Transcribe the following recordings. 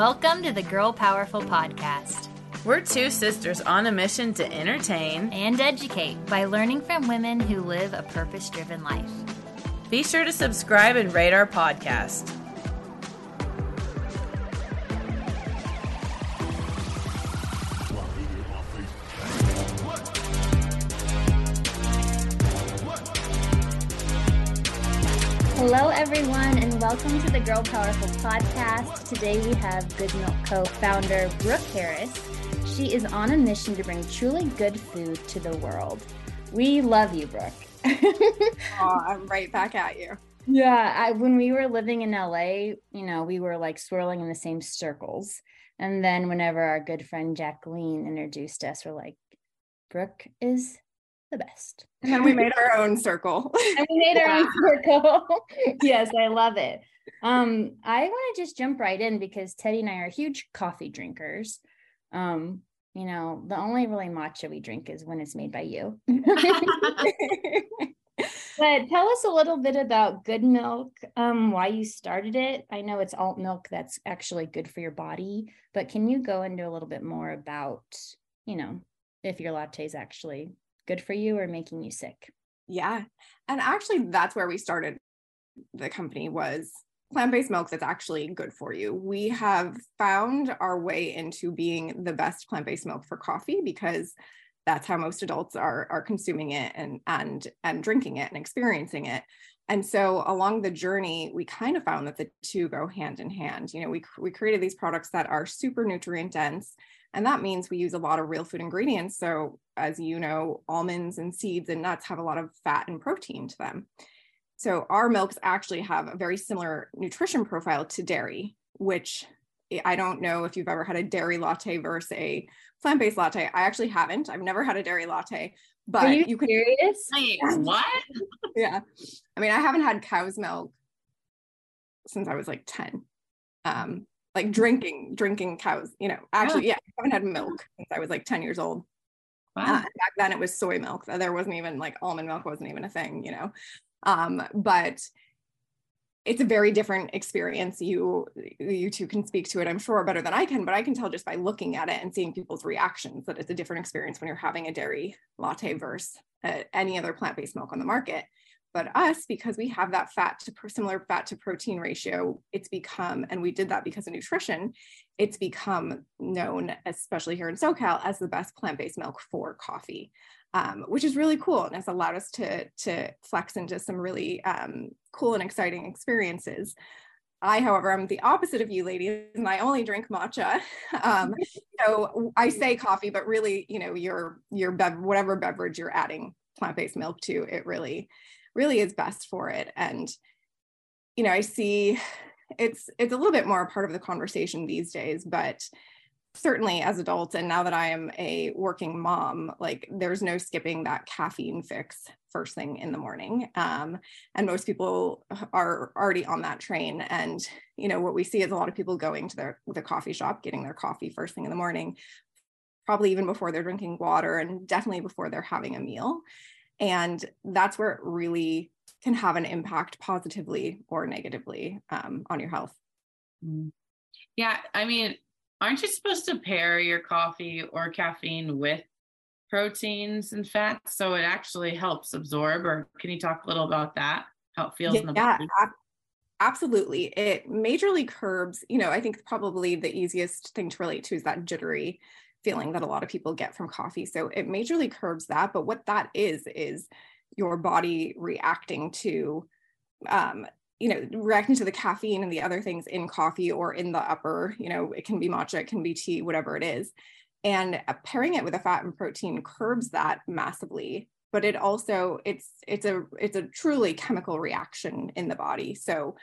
Welcome to the Girl Powerful Podcast We're two sisters on a mission to entertain. and educate by learning from women who live a purpose driven life. Be sure to subscribe and rate our podcast. Hello, everyone, and welcome to the Girl Powerful podcast. Today we have Good Mylk Co founder Brooke Harris. She is on a mission to bring truly good food to the world. We love you, Brooke. Aw, I'm right back at you. yeah, I, when we were living in LA, you know, we were like swirling in the same circles. And then whenever our good friend Jacqueline introduced us, we're like, Brooke is the best. And then we made our own circle. and we made our own circle. yes, I love it. Um, I want to just jump right in because Teddy and I are huge coffee drinkers. Um, you know, the only really matcha we drink is when it's made by you. but tell us a little bit about Good Mylk, um, why you started it. I know it's alt milk that's actually good for your body, but can you go into a little bit more about, you know, if your latte is actually good for you or making you sick? yeah. And actually that's where we started the company was plant-based milk that's actually good for you. We have found our way into being the best plant-based milk for coffee because that's how most adults are are consuming it and and and drinking it and experiencing it. And so along the journey, we kind of found that the two go hand in hand. You know, we we created these products that are super nutrient dense and that means we use a lot of real food ingredients. So, as you know, almonds and seeds and nuts have a lot of fat and protein to them. So, our milks actually have a very similar nutrition profile to dairy, which I don't know if you've ever had a dairy latte versus a plant based latte. I actually haven't. I've never had a dairy latte, but Are you, you can. serious? what? Yeah. I mean, I haven't had cow's milk since I was like 10. Um, like drinking, drinking cows, you know, actually, yeah, I haven't had milk since I was like 10 years old. Uh, back then it was soy milk. There wasn't even like almond milk wasn't even a thing, you know. Um, but it's a very different experience. You you two can speak to it, I'm sure, better than I can, but I can tell just by looking at it and seeing people's reactions that it's a different experience when you're having a dairy latte versus uh, any other plant-based milk on the market. But us, because we have that fat to similar fat to protein ratio, it's become, and we did that because of nutrition, it's become known, especially here in SoCal, as the best plant-based milk for coffee, um, which is really cool and has allowed us to to flex into some really um, cool and exciting experiences. I, however, am the opposite of you ladies, and I only drink matcha. Um, so I say coffee, but really, you know, your your bev- whatever beverage you're adding plant-based milk to, it really, really is best for it. And you know, I see it's it's a little bit more a part of the conversation these days, but certainly as adults and now that i am a working mom like there's no skipping that caffeine fix first thing in the morning. Um, and most people are already on that train. And you know what we see is a lot of people going to their the coffee shop getting their coffee first thing in the morning probably even before they're drinking water and definitely before they're having a meal and that's where it really can have an impact positively or negatively um, on your health Mm. Yeah, I mean, aren't you supposed to pair your coffee or caffeine with proteins and fats so it actually helps absorb? Or can you talk a little about that? How it feels yeah, in the body? Yeah, absolutely. It majorly curbs, you know, I think probably the easiest thing to relate to is that jittery feeling that a lot of people get from coffee. So it majorly curbs that. But what that is, is your body reacting to um, you know, reacting to the caffeine and the other things in coffee or in the upper, you know, it can be matcha, it can be tea, whatever it is. And uh, pairing it with a fat and protein curbs that massively, but it also it's it's a it's a truly chemical reaction in the body. So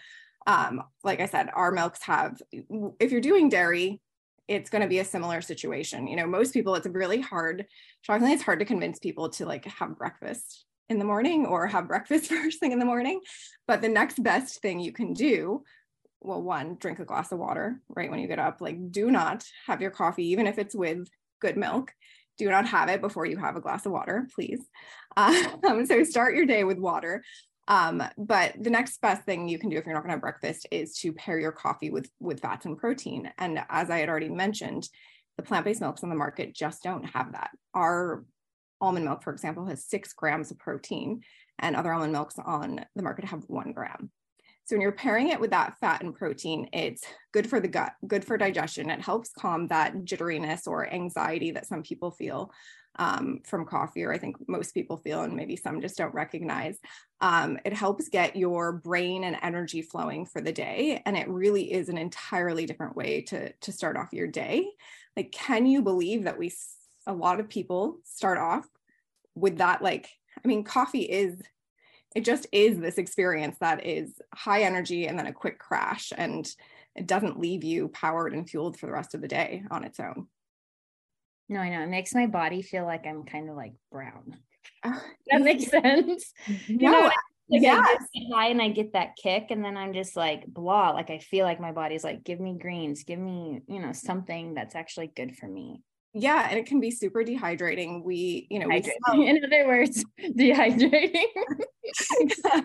um, like I said, our milks have if you're doing dairy, it's going to be a similar situation. You know, most people, it's really hard. Shockingly, it's hard to convince people to like have breakfast in the morning or have breakfast first thing in the morning. But the next best thing you can do, well, one, drink a glass of water right when you get up. Like, do not have your coffee, even if it's with good milk. Do not have it before you have a glass of water, please. Um, so start your day with water. Um, but the next best thing you can do if you're not going to have breakfast is to pair your coffee with with fats and protein. And as I had already mentioned, the plant-based milks on the market just don't have that. Our almond milk, for example, has six grams of protein, and other almond milks on the market have one gram. So when you're pairing it with that fat and protein, it's good for the gut, good for digestion. It helps calm that jitteriness or anxiety that some people feel um, from coffee, or I think most people feel, and maybe some just don't recognize. Um, it helps get your brain and energy flowing for the day, and it really is an entirely different way to to start off your day. Like, can you believe that we a lot of people start off with that like i mean coffee is it just is this experience that is high energy and then a quick crash and it doesn't leave you powered and fueled for the rest of the day on its own no i know it makes my body feel like i'm kind of like brown. That makes sense. You know like yeah. I get high and I get that kick, and then I'm just like blah. Like I feel like my body's like, give me greens, give me, you know, something that's actually good for me. Yeah and it can be super dehydrating. We you know we in other words dehydrating.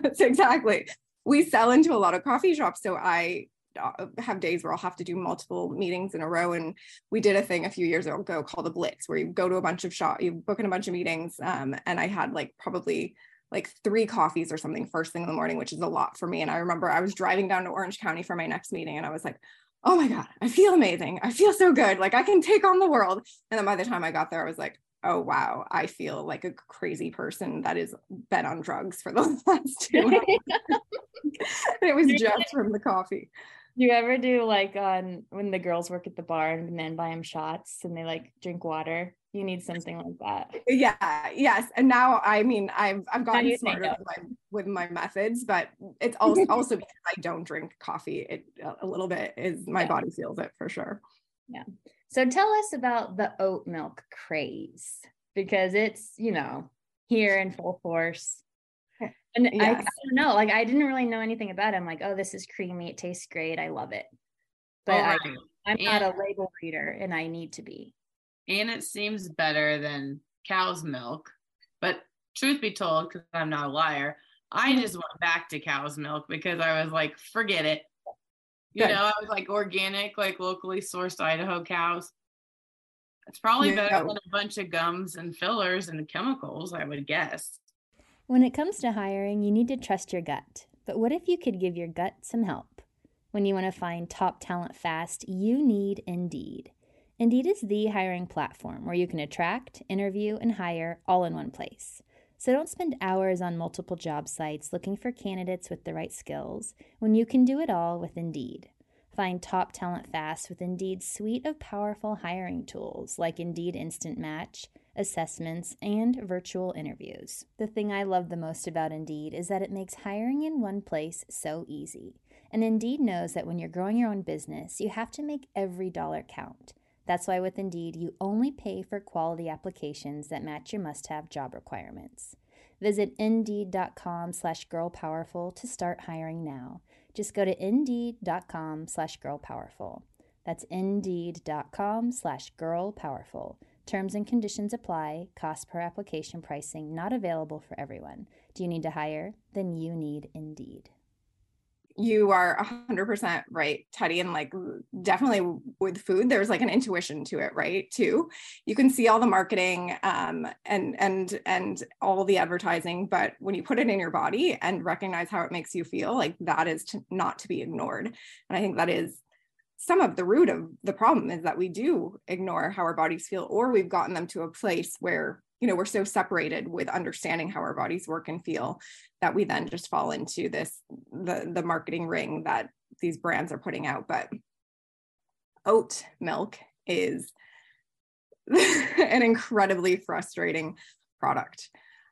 That's exactly. We sell into a lot of coffee shops so i uh, have days where I'll have to do multiple meetings in a row. And we did a thing a few years ago called a blitz, where you go to a bunch of shop, you book in a bunch of meetings. Um, and I had like probably like three coffees or something first thing in the morning, which is a lot for me. And I remember I was driving down to Orange County for my next meeting, and I was like, oh my God, I feel amazing. I feel so good. Like I can take on the world. And then by the time I got there, I was like, oh wow, I feel like a crazy person that is been on drugs for the last two months. it was just from the coffee. You ever do like on when the girls work at the bar and men buy them shots and they like drink water? You need something like that. Yeah, yes. And now I mean I've I've gotten smarter with my, with my, methods, but it's also also because I don't drink coffee. It a little bit is my yeah. body feels it for sure. Yeah. So tell us about the oat milk craze because it's, you know, here in full force. And yes. I, I, don't know, like I didn't really know anything about it. I'm like, oh, this is creamy. It tastes great. I love it. But I, I'm and, not a label reader and I need to be. And it seems better than cow's milk. But truth be told, because I'm not a liar, I mm-hmm. just went back to cow's milk because I was like, forget it. You Good. know, I was like organic, like locally sourced Idaho cows. It's probably yeah. better than a bunch of gums and fillers and chemicals, I would guess. When it comes to hiring, you need to trust your gut. But what if you could give your gut some help? When you want to find top talent fast, you need Indeed. Indeed is the hiring platform where you can attract, interview, and hire all in one place. So don't spend hours on multiple job sites looking for candidates with the right skills when you can do it all with Indeed. Find top talent fast with Indeed's suite of powerful hiring tools like Indeed Instant Match assessments, and virtual interviews. The thing I love the most about Indeed is that it makes hiring in one place so easy. And Indeed knows that when you're growing your own business, you have to make every dollar count. That's why with Indeed, you only pay for quality applications that match your must-have job requirements. Visit Indeed.com slash girlpowerful to start hiring now. Just go to Indeed.com slash girlpowerful. That's Indeed.com slash girlpowerful. Terms and conditions apply. Cost per application pricing not available for everyone. Do you need to hire? Then you need Indeed. you are 100% right teddy and like definitely with food there's like an intuition to it right too you can see all the marketing um, and and and all the advertising but when you put it in your body and recognize how it makes you feel like that is to, not to be ignored and i think that is some of the root of the problem is that we do ignore how our bodies feel or we've gotten them to a place where you know we're so separated with understanding how our bodies work and feel that we then just fall into this the the marketing ring that these brands are putting out. But oat milk is an incredibly frustrating product.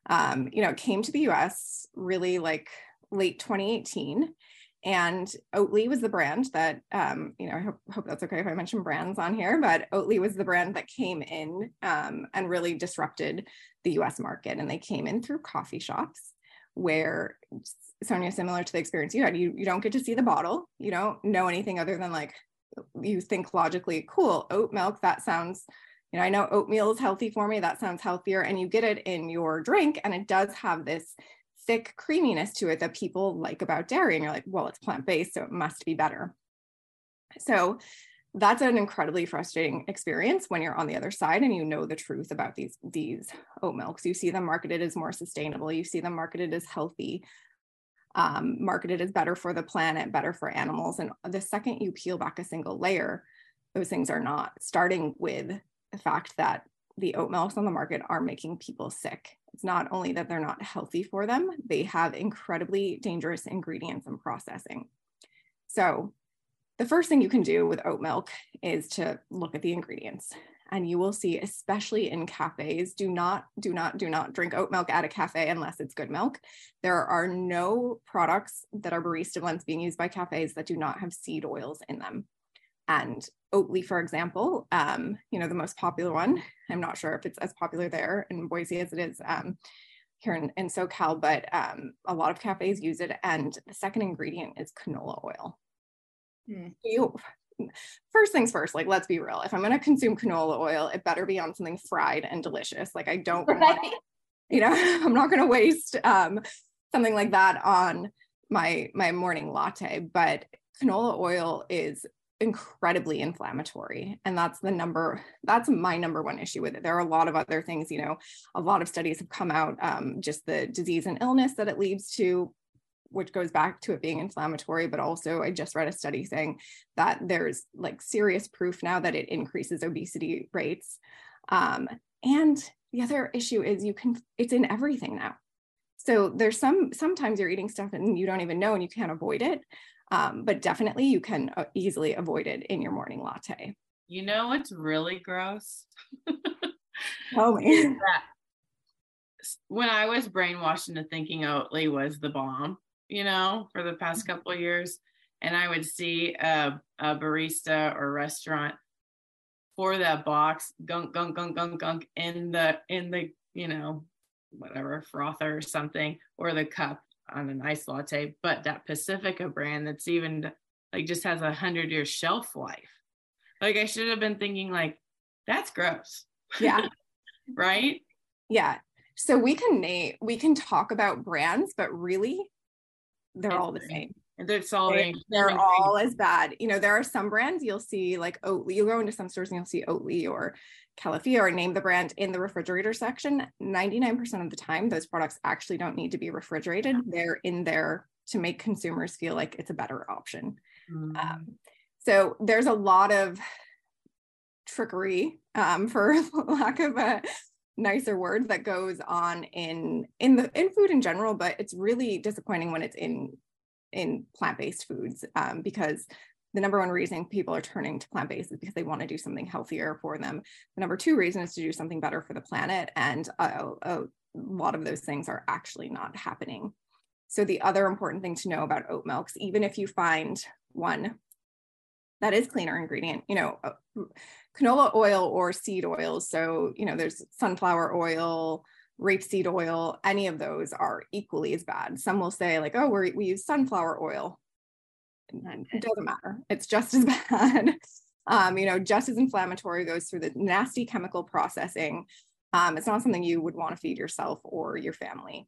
Um, you know it came to the us really like late 2018 and Oatly was the brand that, um, you know, I hope, hope, that's okay if I mention brands on here, but Oatly was the brand that came in um, and really disrupted the US market. And they came in through coffee shops where Sonia, similar to the experience you had, you, you don't get to see the bottle. You don't know anything other than like, you think logically, cool, oat milk, that sounds, you know, I know oatmeal is healthy for me. That sounds healthier. And you get it in your drink and it does have this thick creaminess to it that people like about dairy. And you're like, well, it's plant based, so it must be better. So that's an incredibly frustrating experience when you're on the other side and you know the truth about these these oat milks. You see them marketed as more sustainable. You see them marketed as healthy, um, marketed as better for the planet, better for animals. And the second you peel back a single layer, those things are not. Starting with the fact that the oat milks on the market are making people sick it's not only that they're not healthy for them, they have incredibly dangerous ingredients and processing. So, the first thing you can do with oat milk is to look at the ingredients. And you will see, especially in cafes, do not, do not, do not drink oat milk at a cafe unless it's good milk. There are no products that are barista blends being used by cafes that do not have seed oils in them. And Oatly, for example, um, you know, the most popular one. I'm not sure if it's as popular there in Boise as it is um, here in, in, SoCal, but um, a lot of cafes use it. And the second ingredient is canola oil. Mm. You, first things first, like let's be real. If I'm going to consume canola oil, it better be on something fried and delicious. Like I don't, right. want, you know, I'm not going to waste um, something like that on my my morning latte. But canola oil is incredibly inflammatory and that's the number that's my number one issue with it. There are a lot of other things you know a lot of studies have come out um, just the disease and illness that it leads to which goes back to it being inflammatory but also i just read a study saying that there's like serious proof now that it increases obesity rates. Um, and the other issue is you can it's in everything now. So there's some sometimes you're eating stuff and you don't even know and you can't avoid it um, but definitely you can uh, easily avoid it in your morning latte. You know what's really gross? Tell me. when I was brainwashed into thinking Oatly was the bomb, you know, for the past mm-hmm. couple of years, and I would see a, a barista or restaurant for that box, gunk, gunk, gunk, gunk, gunk in the in the you know whatever frother or something or the cup on an ice latte, but that Pacifica brand that's even like just has a hundred year shelf life. Like I should have been thinking like, that's gross. Yeah. right? Yeah. So we can name we can talk about brands, but really they're all the same. They're solving. They're all as bad. You know, there are some brands you'll see like Oatly. You'll go into some stores and you'll see Oatly or Califia or name the brand in the refrigerator section. 99% of the time, those products actually don't need to be refrigerated. They're in there to make consumers feel like it's a better option. Mm. Um, so there's a lot of trickery, um, for lack of a nicer word, that goes on in in the in food in general. But it's really disappointing when it's in in plant-based foods um, because the number one reason people are turning to plant-based is because they want to do something healthier for them the number two reason is to do something better for the planet and a, a lot of those things are actually not happening so the other important thing to know about oat milks even if you find one that is cleaner ingredient you know uh, canola oil or seed oils so you know there's sunflower oil rapeseed oil, any of those are equally as bad. Some will say, like, oh, we we use sunflower oil. It doesn't matter. It's just as bad. um, you know, just as inflammatory, goes through the nasty chemical processing. Um, it's not something you would want to feed yourself or your family.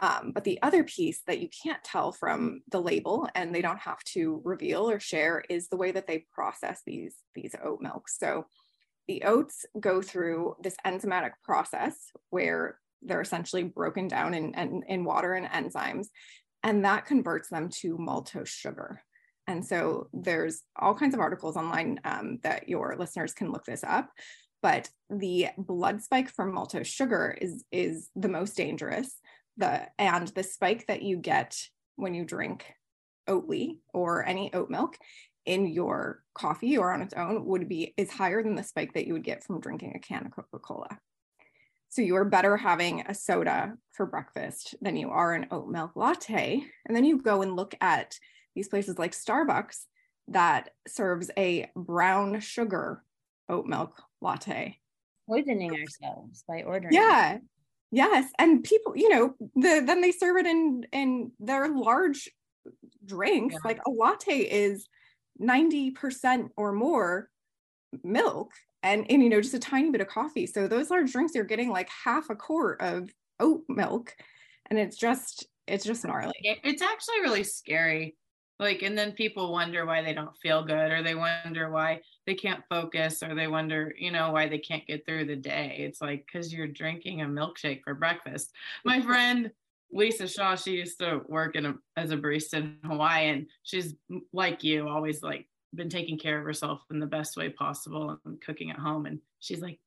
Um, but the other piece that you can't tell from the label and they don't have to reveal or share is the way that they process these, these oat milks. So the oats go through this enzymatic process where they're essentially broken down in, in, in water and enzymes, and that converts them to maltose sugar. And so there's all kinds of articles online um, that your listeners can look this up. But the blood spike from maltose sugar is, is the most dangerous the and the spike that you get when you drink Oatly or any oat milk in your coffee or on its own would be is higher than the spike that you would get from drinking a can of Coca-Cola. So you are better having a soda for breakfast than you are an oat milk latte. And then you go and look at these places like Starbucks that serves a brown sugar oat milk latte. Poisoning ourselves by ordering. Yeah. Yes, and people, you know, the then they serve it in in their large drinks. Yeah. Like a latte is 90% or more milk and and you know just a tiny bit of coffee. So those large drinks you're getting like half a quart of oat milk and it's just it's just gnarly. It's actually really scary like and then people wonder why they don't feel good or they wonder why they can't focus or they wonder you know why they can't get through the day. It's like because you're drinking a milkshake for breakfast. My friend lisa shaw she used to work in a, as a barista in hawaii and she's like you always like been taking care of herself in the best way possible and cooking at home. And she's like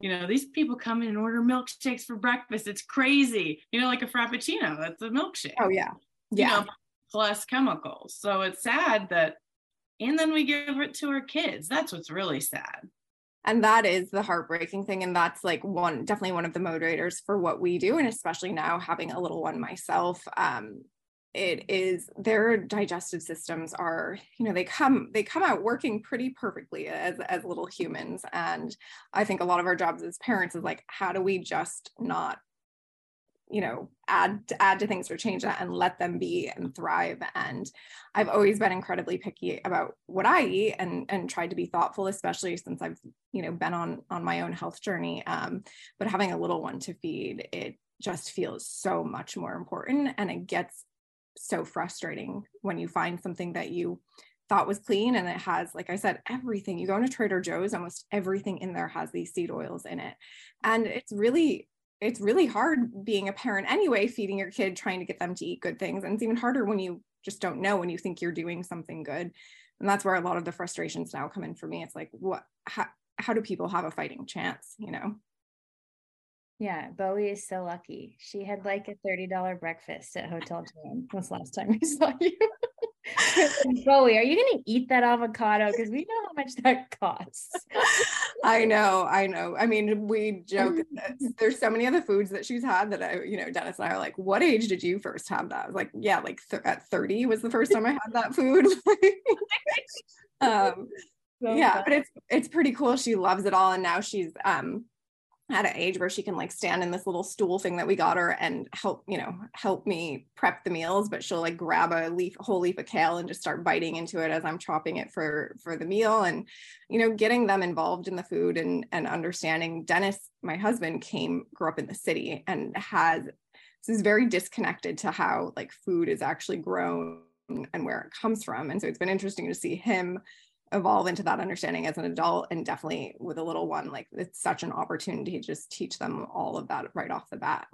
you know these people come in and order milkshakes for breakfast. It's crazy. You know like a frappuccino. That's a milkshake. Oh yeah. Yeah. you know, plus chemicals. So it's sad that, and then we give it to our kids. That's what's really sad. And that is the heartbreaking thing. And that's like one, definitely one of the motivators for what we do. And especially now having a little one myself, um, it is their digestive systems are you know they come they come out working pretty perfectly as as little humans and i think a lot of our jobs as parents is like how do we just not you know add add to things or change that and let them be and thrive. And i've always been incredibly picky about what i eat and and tried to be thoughtful especially since i've you know been on on my own health journey. Um, but having a little one to feed it just feels so much more important. And it gets so frustrating when you find something that you thought was clean and it has like i said everything. You go into trader joe's almost everything in there has these seed oils in it. And it's really it's really hard being a parent anyway, feeding your kid, trying to get them to eat good things. And it's even harder when you just don't know, when you think you're doing something good. And that's where a lot of the frustrations now come in for me. It's like, what, how, how do people have a fighting chance, you know? Yeah, Bowie is so lucky. She had like a $30 breakfast at Hotel Joan. When's last time we saw you? Bowie, are you going to eat that avocado? Because we know how much that costs. I know, I know. I mean, we joke there's so many other foods that she's had that I, you know, Dennis and I are like, what age did you first have that? I was like, yeah, like th- at 30 was the first time I had that food. um, so yeah, fun. but it's it's pretty cool. She loves it all, and now she's um at an age where she can like stand in this little stool thing that we got her and help you know help me prep the meals but she'll like grab a leaf whole leaf of kale and just start biting into it as i'm chopping it for for the meal. And you know getting them involved in the food and and understanding dennis my husband came grew up in the city and has this is very disconnected to how like food is actually grown and where it comes from. And so it's been interesting to see him evolve into that understanding as an adult and definitely with a little one like it's such an opportunity to just teach them all of that right off the bat.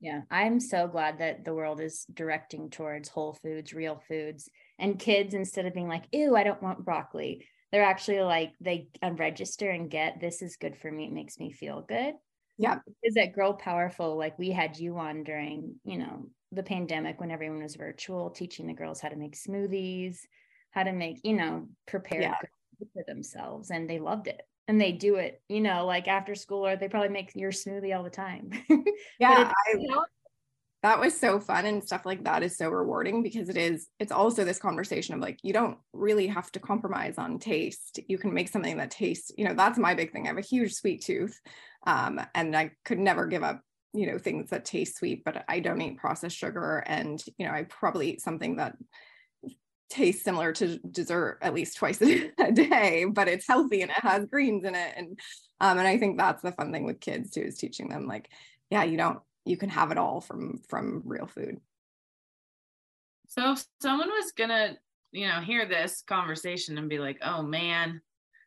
Yeah i'm so glad that the world is directing towards whole foods real foods and kids instead of being like ew i don't want broccoli they're actually like they register and get this is good for me it makes me feel good. Yeah. Is that grow powerful like we had you on during you know the pandemic when everyone was virtual teaching the girls how to make smoothies how to make, you know, prepare yeah. for themselves. And they loved it. And they do it, you know, like after school, or they probably make your smoothie all the time. yeah. I, you know, that was so fun and stuff like that is so rewarding because it is it's also this conversation of like you don't really have to compromise on taste you can make something that tastes you know that's my big thing i have a huge sweet tooth um, and i could never give up you know things that taste sweet but i don't eat processed sugar and you know i probably eat something that tastes similar to dessert at least twice a day, but it's healthy and it has greens in it. And um, and I think that's the fun thing with kids too, is teaching them like, yeah, you don't you can have it all from from real food so if someone was gonna you know hear this conversation and be like oh man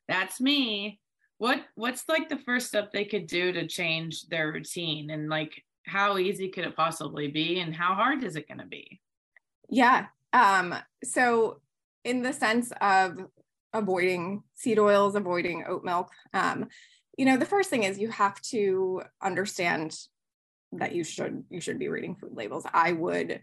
that's me what what's like the first step they could do to change their routine and like how easy could it possibly be and how hard is it going to be yeah um so in the sense of avoiding seed oils avoiding oat milk um you know the first thing is you have to understand that you should you should be reading food labels. I would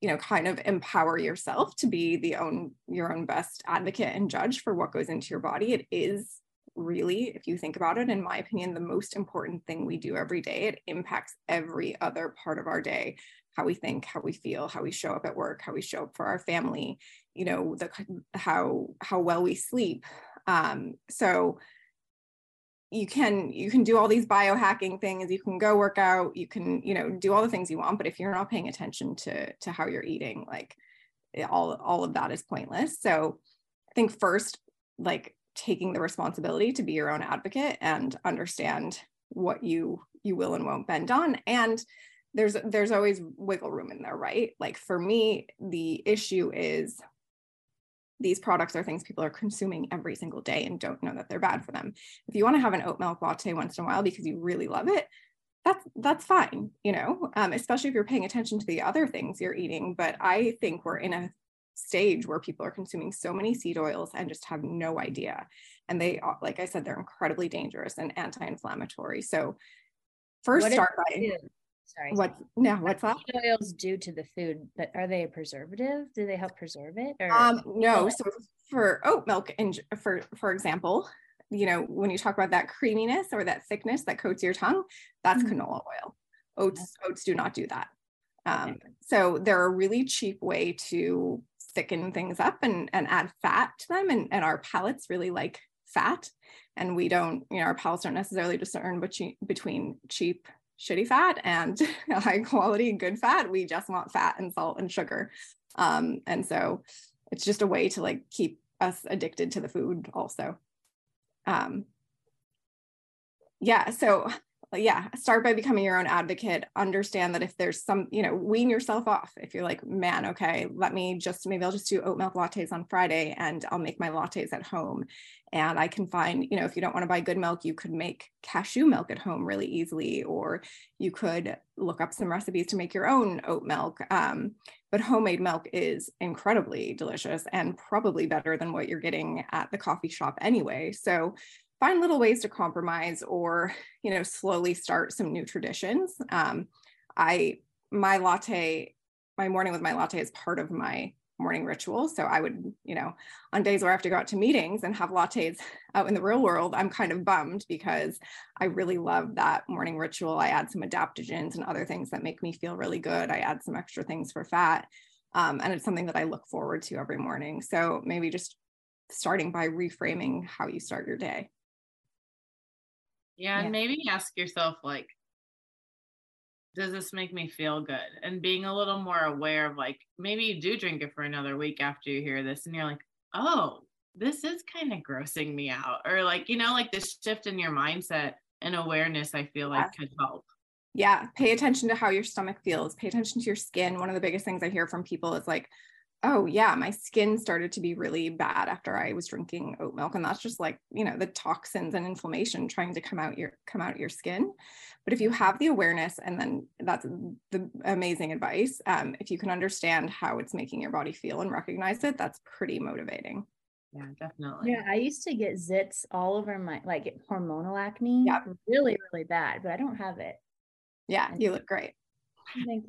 you know kind of empower yourself to be the own your own best advocate and judge for what goes into your body. It is really if you think about it in my opinion the most important thing we do every day. It impacts every other part of our day how we think how we feel how we show up at work how we show up for our family you know the how how well we sleep. Um so you can you can do all these biohacking things. You can go work out. You can you know do all the things you want. But if you're not paying attention to to how you're eating like all all of that is pointless. So i think first like taking the responsibility to be your own advocate and understand what you you will and won't bend on. And there's there's always wiggle room in there right like for me the issue is these products are things people are consuming every single day and don't know that they're bad for them. If you want to have an oat milk latte once in a while because you really love it, that's that's fine, you know, um, especially if you're paying attention to the other things you're eating. But I think we're in a stage where people are consuming so many seed oils and just have no idea. And they, like I said, they're incredibly dangerous and anti-inflammatory. So first what start by sorry. What no, what's that? oils do to the food, but are they a preservative? Do they help preserve it? Or? Um, no. So for oat milk, and for for example, you know, when you talk about that creaminess or that thickness that coats your tongue, that's mm-hmm. canola oil. Oats oats do not do that. Um, okay. So they're a really cheap way to thicken things up and, and add fat to them. And, and our palates really like fat. And we don't, you know, our palates don't necessarily discern between, between cheap shitty fat and high quality good fat. We just want fat and salt and sugar. Um, and so it's just a way to like keep us addicted to the food also. Um, yeah, so yeah, start by becoming your own advocate. Understand that if there's some, you know, wean yourself off. If you're like, man, okay, let me just maybe I'll just do oat milk lattes on Friday and I'll make my lattes at home. And I can find, you know, if you don't want to buy good milk, you could make cashew milk at home really easily, or you could look up some recipes to make your own oat milk. Um, but homemade milk is incredibly delicious and probably better than what you're getting at the coffee shop anyway. So find little ways to compromise or you know slowly start some new traditions. Um, i my latte my morning with my latte is part of my morning ritual. So i would you know on days where i have to go out to meetings and have lattes out in the real world i'm kind of bummed because i really love that morning ritual. I add some adaptogens and other things that make me feel really good. I add some extra things for fat. Um, and it's something that i look forward to every morning. So maybe just starting by reframing how you start your day yeah, and maybe ask yourself like, does this make me feel good? And being a little more aware of like, maybe you do drink it for another week after you hear this, and you're like, oh, this is kind of grossing me out. Or like, you know, like this shift in your mindset and awareness, I feel like yeah. could help. Yeah. Pay attention to how your stomach feels. Pay attention to your skin. One of the biggest things I hear from people is like, oh yeah my skin started to be really bad after i was drinking oat milk and that's just like you know the toxins and inflammation trying to come out your come out your skin. But if you have the awareness and then that's the amazing advice um, if you can understand how it's making your body feel and recognize it that's pretty motivating. Yeah definitely. Yeah i used to get zits all over my like hormonal acne yeah. really really bad but i don't have it. Yeah you look great. Thank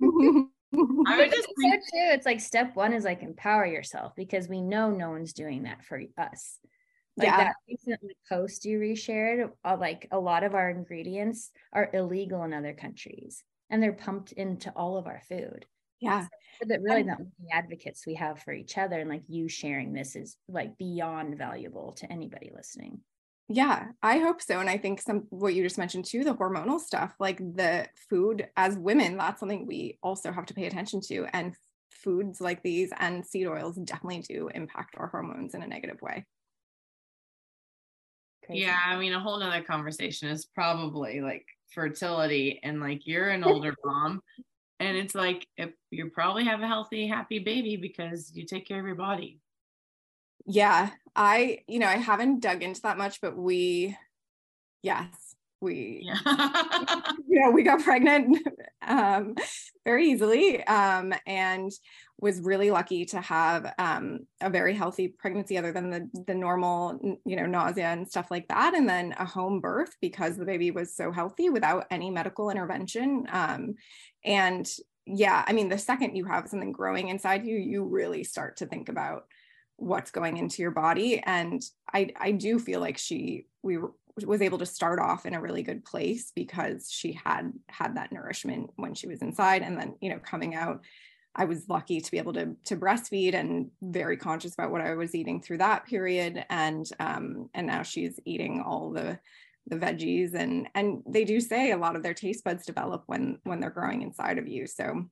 you I would just think- so too. It's like step one is like empower yourself because we know no one's doing that for us. Like yeah. that recent post you reshared, uh, like a lot of our ingredients are illegal in other countries and they're pumped into all of our food. Yeah. So that really the advocates we have for each other and like you sharing this is like beyond valuable to anybody listening. Yeah, I hope so. And I think some what you just mentioned too, the hormonal stuff, like the food as women, that's something we also have to pay attention to. And foods like these and seed oils definitely do impact our hormones in a negative way. Crazy. Yeah, I mean, a whole nother conversation is probably like fertility and like you're an older mom and it's like if you probably have a healthy happy baby because you take care of your body yeah i you know i haven't dug into that much but we yes we yeah. you know we got pregnant um, very easily um, and was really lucky to have um, a very healthy pregnancy other than the the normal you know nausea and stuff like that and then a home birth because the baby was so healthy without any medical intervention um, and yeah i mean the second you have something growing inside you you really start to think about what's going into your body. And i i do feel like she we was able to start off in a really good place because she had had that nourishment when she was inside. And then you know coming out i was lucky to be able to to breastfeed and very conscious about what i was eating through that period. And um and now she's eating all the the veggies and and they do say a lot of their taste buds develop when when they're growing inside of you. So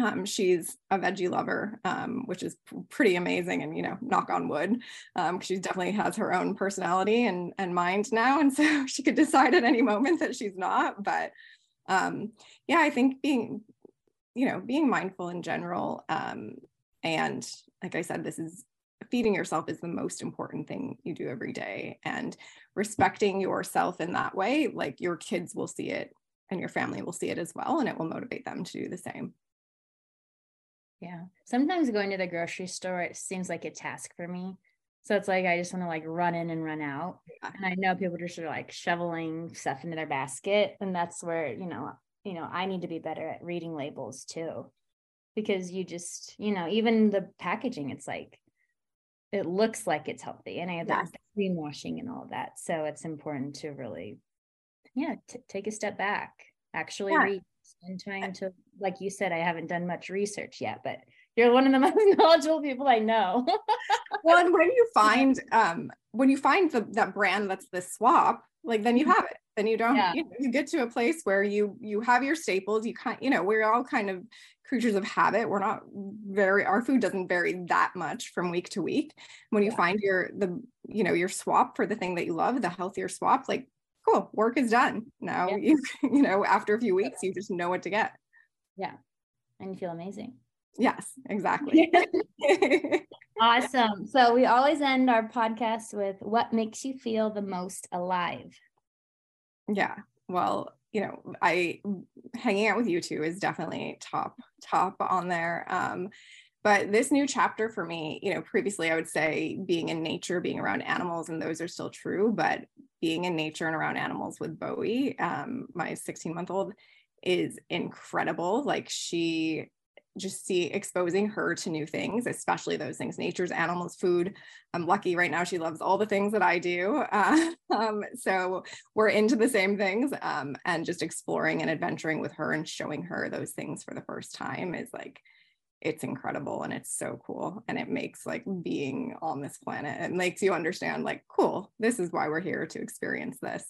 um, she's a veggie lover, um, which is p- pretty amazing. And you know, knock on wood, um, she definitely has her own personality and and mind now, and so she could decide at any moment that she's not. But um, yeah, I think being, you know, being mindful in general, um, and like I said, this is feeding yourself is the most important thing you do every day, and respecting yourself in that way, like your kids will see it and your family will see it as well, and it will motivate them to do the same. Yeah. Sometimes going to the grocery store, it seems like a task for me. So it's like I just want to like run in and run out. Yeah. And I know people just are like shoveling stuff into their basket. And that's where, you know, you know, I need to be better at reading labels too. Because you just, you know, even the packaging, it's like it looks like it's healthy. And I have yes. greenwashing and all of that. So it's important to really, yeah, t- take a step back, actually yeah. read and trying to like you said i haven't done much research yet but you're one of the most knowledgeable people i know. Well and when you find um when you find the, that brand that's the swap like then you have it. Then you don't yeah. you, know, you get to a place where you you have your staples you kind you know we're all kind of creatures of habit. We're not very our food doesn't vary that much from week to week. When you yeah. find your the you know your swap for the thing that you love the healthier swap like cool, work is done. Now yeah. you, you know, after a few weeks, you just know what to get. Yeah. And you feel amazing. Yes, exactly. awesome. So we always end our podcast with what makes you feel the most alive? Yeah. Well, you know, I hanging out with you two is definitely top, top on there. Um, but this new chapter for me, you know, previously I would say being in nature, being around animals, and those are still true. But being in nature and around animals with Bowie, um, my 16 month old, is incredible. Like she just see exposing her to new things, especially those things, nature's animals, food. I'm lucky right now. She loves all the things that I do. Uh, um, so we're into the same things um, and just exploring and adventuring with her and showing her those things for the first time is like, it's incredible and it's so cool and it makes like being on this planet it makes you understand like cool this is why we're here to experience this.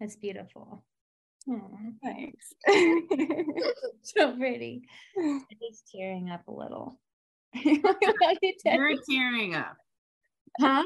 It's beautiful. Thanks. So pretty. I'm just tearing up a little. You're tearing up. Huh?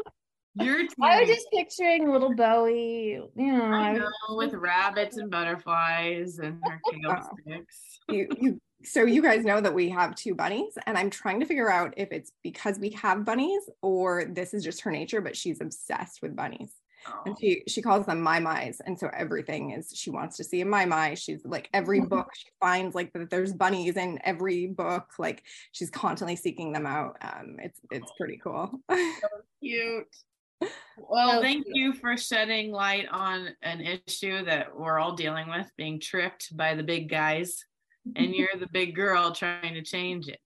You're I was just picturing little Bowie, you know, I know with rabbits and butterflies and her kale sticks. you you so you guys know that we have two bunnies and i'm trying to figure out if it's because we have bunnies or this is just her nature but she's obsessed with bunnies. Oh. and she she calls them my mice and so everything is she wants to see a my my. She's like every book she finds like that there's bunnies in every book like she's constantly seeking them out. Um it's it's pretty cool. So cute. Well, thank you. for shedding light on an issue that we're all dealing with being tripped by the big guys and you're the big girl trying to change it.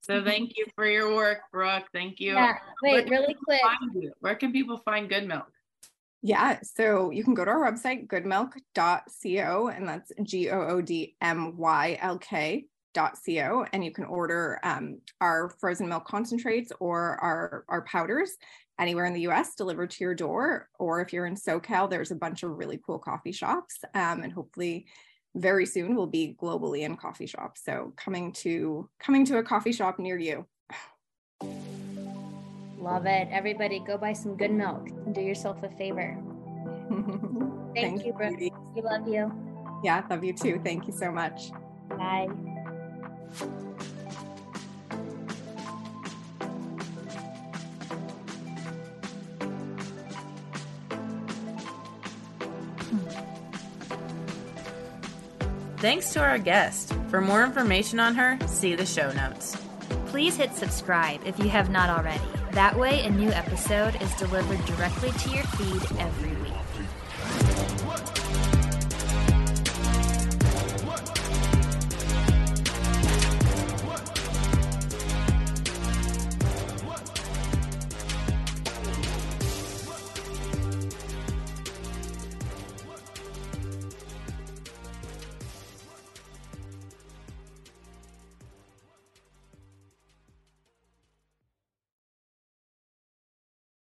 So thank you for your work, Brooke. Thank you. Yeah. Wait, really quick. Where can people find good milk? Yeah, so you can go to our website, goodmylk.co, and that's G O O D M Y L K co and you can order um, our frozen milk concentrates or our, our powders anywhere in the US delivered to your door. Or if you're in SoCal, there's a bunch of really cool coffee shops. Um, and hopefully very soon will be globally in coffee shops. So coming to coming to a coffee shop near you. Love it. Everybody go buy some good milk and do yourself a favor. Thank, Thank you, Brooke. you. We love you. Yeah, love you too. Thank you so much. Bye. Thanks to our guest. For more information on her, see the show notes. Please hit subscribe if you have not already. That way, a new episode is delivered directly to your feed every week.